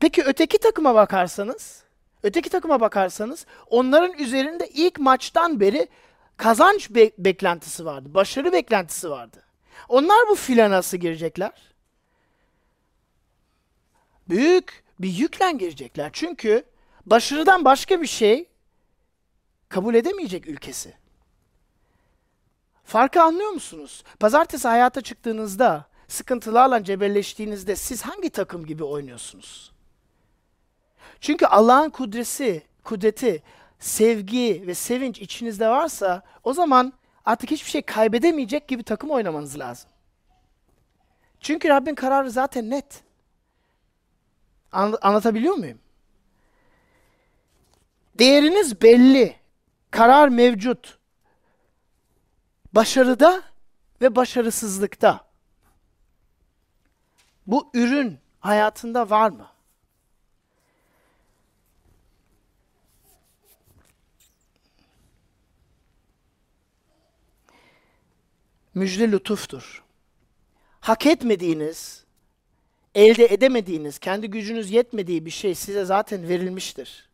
Peki öteki takıma bakarsanız, öteki takıma bakarsanız onların üzerinde ilk maçtan beri kazanç be- beklentisi vardı, başarı beklentisi vardı. Onlar bu file nasıl girecekler? Büyük bir yüklen girecekler. Çünkü başarıdan başka bir şey kabul edemeyecek ülkesi. Farkı anlıyor musunuz? Pazartesi hayata çıktığınızda, sıkıntılarla cebelleştiğinizde siz hangi takım gibi oynuyorsunuz? Çünkü Allah'ın kudresi, kudreti, sevgi ve sevinç içinizde varsa o zaman artık hiçbir şey kaybedemeyecek gibi takım oynamanız lazım. Çünkü Rabbin kararı zaten net. Anla- anlatabiliyor muyum? Değeriniz belli. Karar mevcut. Başarıda ve başarısızlıkta. Bu ürün hayatında var mı? Müjde lütuftur. Hak etmediğiniz, elde edemediğiniz, kendi gücünüz yetmediği bir şey size zaten verilmiştir.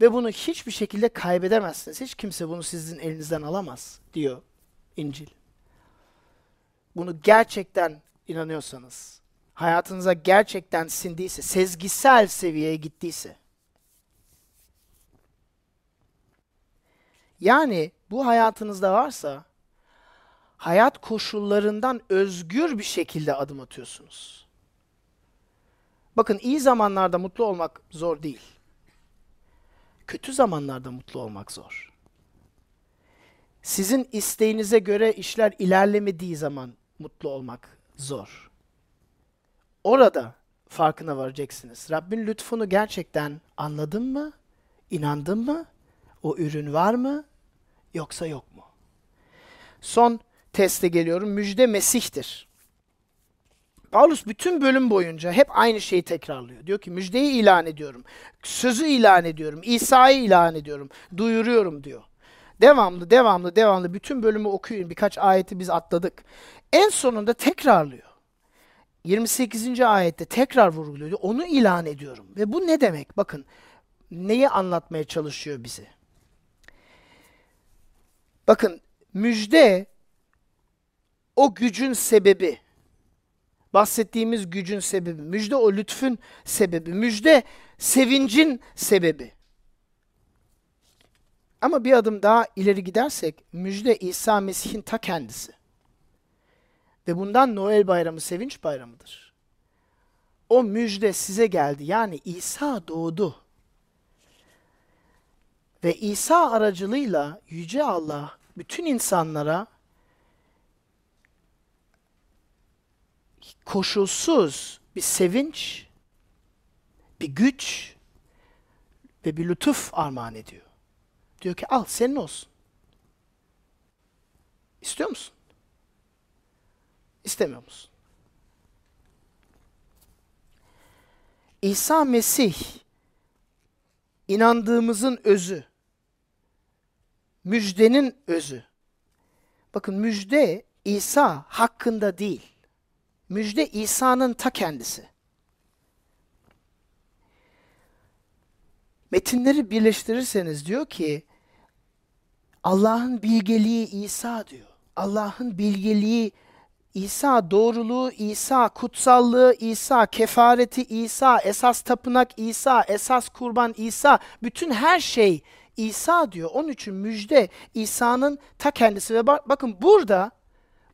Ve bunu hiçbir şekilde kaybedemezsiniz. Hiç kimse bunu sizin elinizden alamaz diyor İncil. Bunu gerçekten inanıyorsanız, hayatınıza gerçekten sindiyse, sezgisel seviyeye gittiyse. Yani bu hayatınızda varsa hayat koşullarından özgür bir şekilde adım atıyorsunuz. Bakın iyi zamanlarda mutlu olmak zor değil. Kötü zamanlarda mutlu olmak zor. Sizin isteğinize göre işler ilerlemediği zaman mutlu olmak zor. Orada farkına varacaksınız. Rabbin lütfunu gerçekten anladın mı? İnandın mı? O ürün var mı? Yoksa yok mu? Son teste geliyorum. Müjde Mesih'tir. Paulus bütün bölüm boyunca hep aynı şeyi tekrarlıyor. Diyor ki müjdeyi ilan ediyorum. Sözü ilan ediyorum. İsa'yı ilan ediyorum. Duyuruyorum diyor. Devamlı, devamlı, devamlı bütün bölümü okuyun. Birkaç ayeti biz atladık. En sonunda tekrarlıyor. 28. ayette tekrar vurguluyor. Diyor, Onu ilan ediyorum. Ve bu ne demek? Bakın neyi anlatmaya çalışıyor bize? Bakın müjde o gücün sebebi. Bahsettiğimiz gücün sebebi. Müjde o lütfün sebebi. Müjde sevincin sebebi. Ama bir adım daha ileri gidersek müjde İsa Mesih'in ta kendisi. Ve bundan Noel bayramı sevinç bayramıdır. O müjde size geldi. Yani İsa doğdu. Ve İsa aracılığıyla Yüce Allah bütün insanlara koşulsuz bir sevinç, bir güç ve bir lütuf armağan ediyor. Diyor ki al senin olsun. İstiyor musun? İstemiyor musun? İsa Mesih inandığımızın özü. Müjdenin özü. Bakın müjde İsa hakkında değil. Müjde İsa'nın ta kendisi. Metinleri birleştirirseniz diyor ki Allah'ın bilgeliği İsa diyor. Allah'ın bilgeliği İsa, doğruluğu İsa, kutsallığı İsa, kefareti İsa, esas tapınak İsa, esas kurban İsa, bütün her şey İsa diyor. Onun için müjde İsa'nın ta kendisi ve bak, bakın burada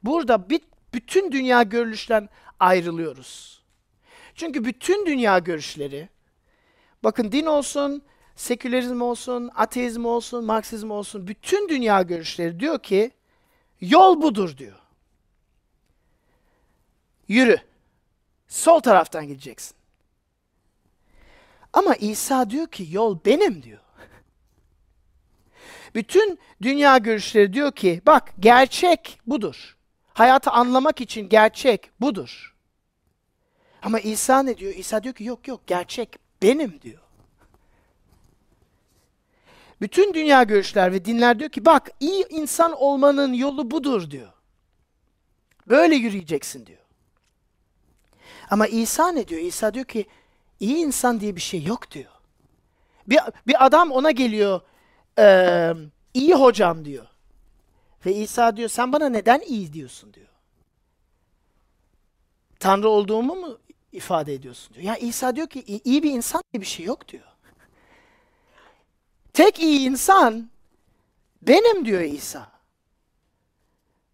burada bir, bütün dünya görüşten ayrılıyoruz. Çünkü bütün dünya görüşleri bakın din olsun, sekülerizm olsun, ateizm olsun, marksizm olsun bütün dünya görüşleri diyor ki yol budur diyor. Yürü. Sol taraftan gideceksin. Ama İsa diyor ki yol benim diyor. Bütün dünya görüşleri diyor ki bak gerçek budur. Hayatı anlamak için gerçek budur. Ama İsa ne diyor? İsa diyor ki yok yok gerçek benim diyor. Bütün dünya görüşler ve dinler diyor ki bak iyi insan olmanın yolu budur diyor. Böyle yürüyeceksin diyor. Ama İsa ne diyor? İsa diyor ki iyi insan diye bir şey yok diyor. Bir, bir adam ona geliyor eee iyi hocam diyor. Ve İsa diyor sen bana neden iyi diyorsun diyor. Tanrı olduğumu mu ifade ediyorsun diyor. Ya İsa diyor ki iyi bir insan diye bir şey yok diyor. Tek iyi insan benim diyor İsa.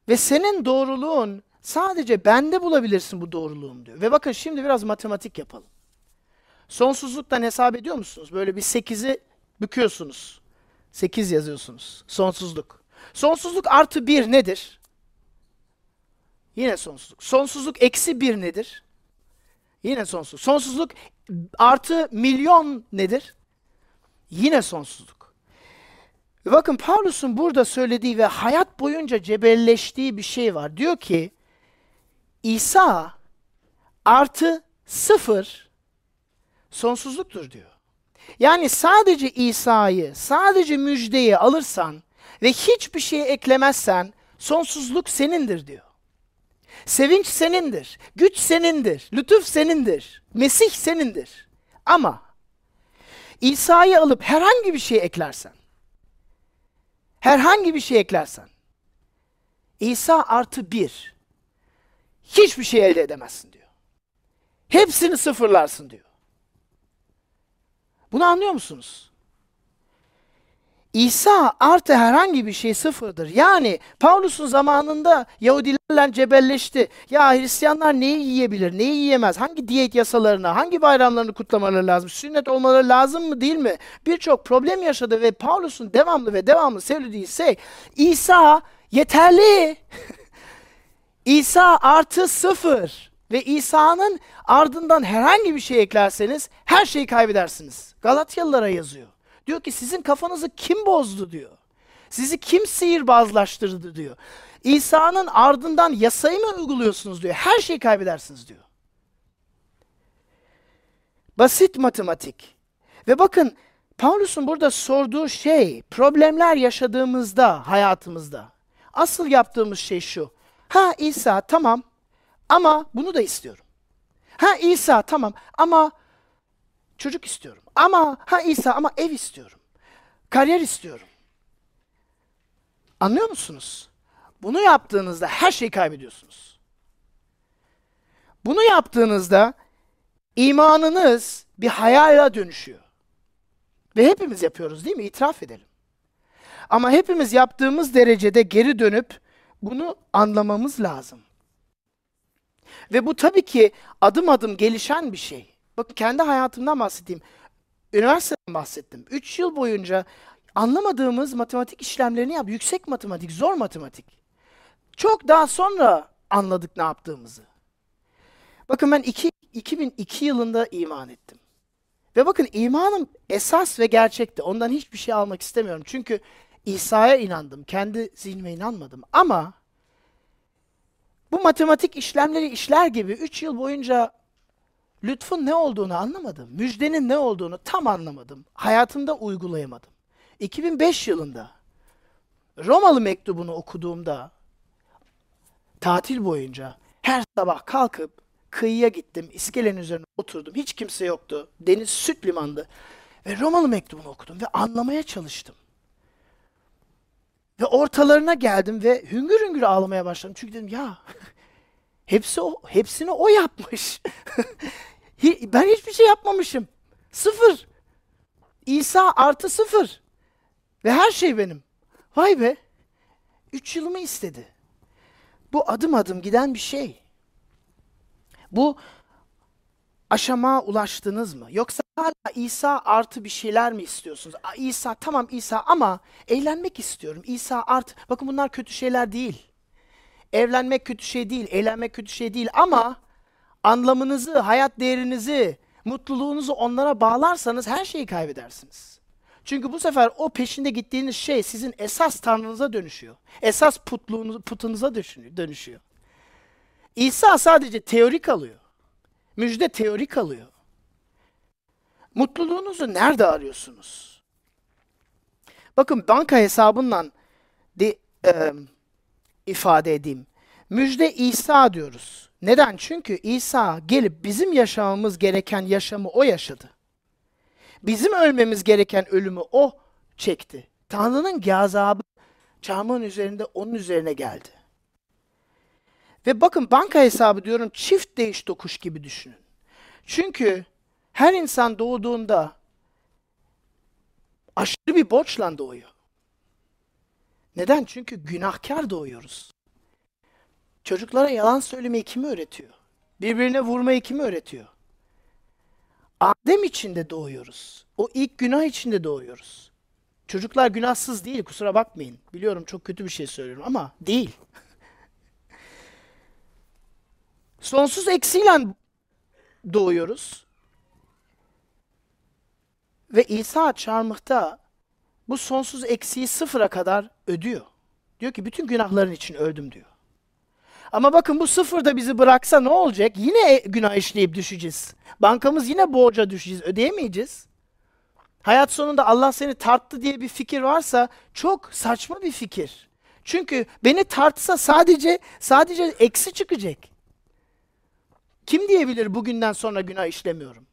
Ve senin doğruluğun sadece bende bulabilirsin bu doğruluğum diyor. Ve bakın şimdi biraz matematik yapalım. Sonsuzluktan hesap ediyor musunuz? Böyle bir 8'i büküyorsunuz. 8 yazıyorsunuz. Sonsuzluk. Sonsuzluk artı 1 nedir? Yine sonsuzluk. Sonsuzluk eksi 1 nedir? Yine sonsuzluk. Sonsuzluk artı milyon nedir? Yine sonsuzluk. Bakın Paulus'un burada söylediği ve hayat boyunca cebelleştiği bir şey var. Diyor ki İsa artı sıfır sonsuzluktur diyor. Yani sadece İsa'yı, sadece müjdeyi alırsan ve hiçbir şey eklemezsen sonsuzluk senindir diyor. Sevinç senindir, güç senindir, lütuf senindir, Mesih senindir. Ama İsa'yı alıp herhangi bir şey eklersen, herhangi bir şey eklersen, İsa artı bir, hiçbir şey elde edemezsin diyor. Hepsini sıfırlarsın diyor. Bunu anlıyor musunuz? İsa artı herhangi bir şey sıfırdır. Yani Paulus'un zamanında Yahudilerle cebelleşti. Ya Hristiyanlar neyi yiyebilir, neyi yiyemez, hangi diyet yasalarını, hangi bayramlarını kutlamaları lazım, sünnet olmaları lazım mı değil mi? Birçok problem yaşadı ve Paulus'un devamlı ve devamlı söylediği şey İsa yeterli. İsa artı sıfır ve İsa'nın ardından herhangi bir şey eklerseniz her şeyi kaybedersiniz. Galatyalılara yazıyor. Diyor ki sizin kafanızı kim bozdu diyor. Sizi kim sihirbazlaştırdı diyor. İsa'nın ardından yasayı mı uyguluyorsunuz diyor. Her şeyi kaybedersiniz diyor. Basit matematik. Ve bakın Paulus'un burada sorduğu şey problemler yaşadığımızda hayatımızda asıl yaptığımız şey şu. Ha İsa tamam ama bunu da istiyorum. Ha İsa tamam ama çocuk istiyorum. Ama ha İsa ama ev istiyorum. Kariyer istiyorum. Anlıyor musunuz? Bunu yaptığınızda her şeyi kaybediyorsunuz. Bunu yaptığınızda imanınız bir hayale dönüşüyor. Ve hepimiz yapıyoruz değil mi? İtiraf edelim. Ama hepimiz yaptığımız derecede geri dönüp bunu anlamamız lazım. Ve bu tabii ki adım adım gelişen bir şey. Bakın kendi hayatımdan bahsedeyim. Üniversiteden bahsettim. 3 yıl boyunca anlamadığımız matematik işlemlerini yap. Yüksek matematik, zor matematik. Çok daha sonra anladık ne yaptığımızı. Bakın ben iki, 2002 yılında iman ettim. Ve bakın imanım esas ve gerçekti. Ondan hiçbir şey almak istemiyorum. Çünkü İsa'ya inandım. Kendi zihnime inanmadım. Ama bu matematik işlemleri işler gibi 3 yıl boyunca lütfun ne olduğunu anlamadım. Müjdenin ne olduğunu tam anlamadım. Hayatımda uygulayamadım. 2005 yılında Romalı mektubunu okuduğumda tatil boyunca her sabah kalkıp kıyıya gittim. iskelenin üzerine oturdum. Hiç kimse yoktu. Deniz süt limandı. Ve Romalı mektubunu okudum ve anlamaya çalıştım. Ve ortalarına geldim ve hüngür hüngür ağlamaya başladım. Çünkü dedim ya hepsi o, hepsini o yapmış. ben hiçbir şey yapmamışım. Sıfır. İsa artı sıfır. Ve her şey benim. Vay be. Üç yılımı istedi. Bu adım adım giden bir şey. Bu aşama ulaştınız mı? Yoksa hala İsa artı bir şeyler mi istiyorsunuz? İsa tamam İsa ama eğlenmek istiyorum. İsa artı. Bakın bunlar kötü şeyler değil. Evlenmek kötü şey değil, eğlenmek kötü şey değil ama anlamınızı, hayat değerinizi, mutluluğunuzu onlara bağlarsanız her şeyi kaybedersiniz. Çünkü bu sefer o peşinde gittiğiniz şey sizin esas tanrınıza dönüşüyor. Esas putluğunuz, putunuza dönüşüyor. İsa sadece teori kalıyor. Müjde teori kalıyor. Mutluluğunuzu nerede arıyorsunuz? Bakın banka hesabından de, e, ifade edeyim. Müjde İsa diyoruz. Neden? Çünkü İsa gelip bizim yaşamamız gereken yaşamı o yaşadı. Bizim ölmemiz gereken ölümü o çekti. Tanrı'nın gazabı çarmıhın üzerinde onun üzerine geldi. Ve bakın banka hesabı diyorum çift değiş tokuş gibi düşünün. Çünkü her insan doğduğunda aşırı bir borçla doğuyor. Neden? Çünkü günahkar doğuyoruz. Çocuklara yalan söylemeyi kim öğretiyor? Birbirine vurmayı kim öğretiyor? Adem içinde doğuyoruz. O ilk günah içinde doğuyoruz. Çocuklar günahsız değil, kusura bakmayın. Biliyorum çok kötü bir şey söylüyorum ama değil. Sonsuz eksiyle doğuyoruz. Ve İsa çarmıhta bu sonsuz eksiği sıfıra kadar ödüyor. Diyor ki bütün günahların için öldüm diyor. Ama bakın bu sıfırda bizi bıraksa ne olacak? Yine günah işleyip düşeceğiz. Bankamız yine borca düşeceğiz. Ödeyemeyeceğiz. Hayat sonunda Allah seni tarttı diye bir fikir varsa çok saçma bir fikir. Çünkü beni tartsa sadece sadece eksi çıkacak. Kim diyebilir bugünden sonra günah işlemiyorum?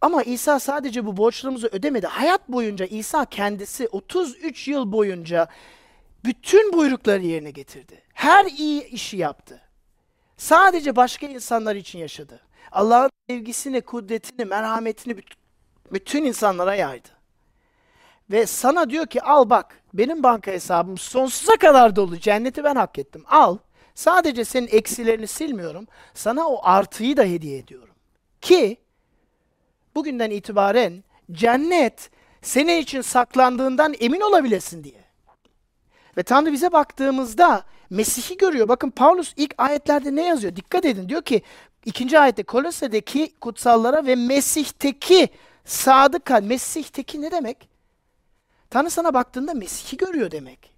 Ama İsa sadece bu borçlarımızı ödemedi. Hayat boyunca İsa kendisi 33 yıl boyunca bütün buyrukları yerine getirdi. Her iyi işi yaptı. Sadece başka insanlar için yaşadı. Allah'ın sevgisini, kudretini, merhametini bütün insanlara yaydı. Ve sana diyor ki al bak benim banka hesabım sonsuza kadar dolu. Cenneti ben hak ettim. Al. Sadece senin eksilerini silmiyorum. Sana o artıyı da hediye ediyorum. Ki bugünden itibaren cennet senin için saklandığından emin olabilesin diye. Ve Tanrı bize baktığımızda Mesih'i görüyor. Bakın Paulus ilk ayetlerde ne yazıyor? Dikkat edin. Diyor ki ikinci ayette Kolose'deki kutsallara ve Mesih'teki sadık kal. Mesih'teki ne demek? Tanrı sana baktığında Mesih'i görüyor demek.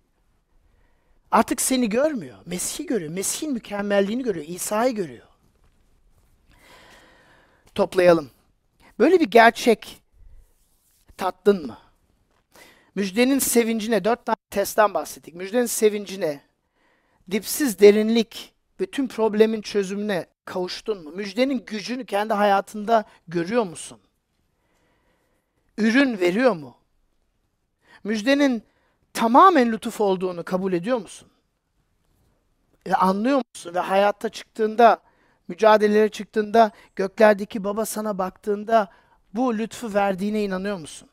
Artık seni görmüyor. Mesih'i görüyor. Mesih'in mükemmelliğini görüyor. İsa'yı görüyor. Toplayalım. Böyle bir gerçek tattın mı? Müjdenin sevincine, dört tane testten bahsettik. Müjdenin sevincine, dipsiz derinlik, bütün problemin çözümüne kavuştun mu? Müjdenin gücünü kendi hayatında görüyor musun? Ürün veriyor mu? Müjdenin tamamen lütuf olduğunu kabul ediyor musun? Ve anlıyor musun? Ve hayatta çıktığında, mücadelelere çıktığında, göklerdeki baba sana baktığında bu lütfu verdiğine inanıyor musun?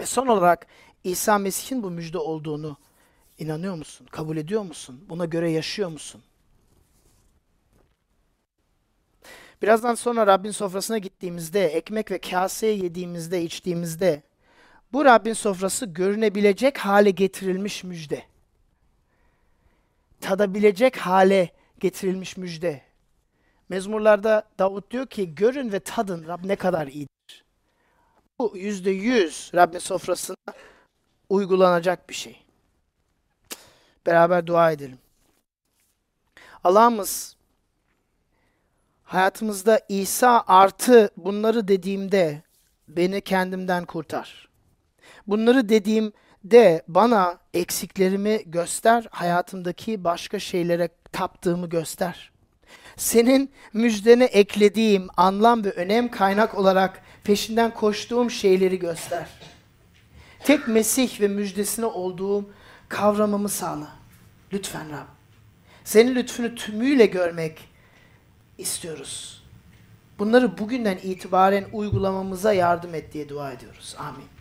Ve son olarak İsa Mesih'in bu müjde olduğunu inanıyor musun? Kabul ediyor musun? Buna göre yaşıyor musun? Birazdan sonra Rabbin sofrasına gittiğimizde, ekmek ve kaseye yediğimizde, içtiğimizde bu Rabbin sofrası görünebilecek hale getirilmiş müjde. Tadabilecek hale getirilmiş müjde. Mezmurlarda Davut diyor ki görün ve tadın Rab ne kadar iyidir. Bu yüzde yüz Rabbin sofrasına uygulanacak bir şey. Beraber dua edelim. Allah'ımız hayatımızda İsa artı bunları dediğimde beni kendimden kurtar. Bunları dediğimde bana eksiklerimi göster, hayatımdaki başka şeylere taptığımı göster. Senin müjdene eklediğim anlam ve önem kaynak olarak peşinden koştuğum şeyleri göster. Tek Mesih ve müjdesine olduğum kavramımı sağla. Lütfen Rab. Senin lütfunu tümüyle görmek istiyoruz. Bunları bugünden itibaren uygulamamıza yardım et diye dua ediyoruz. Amin.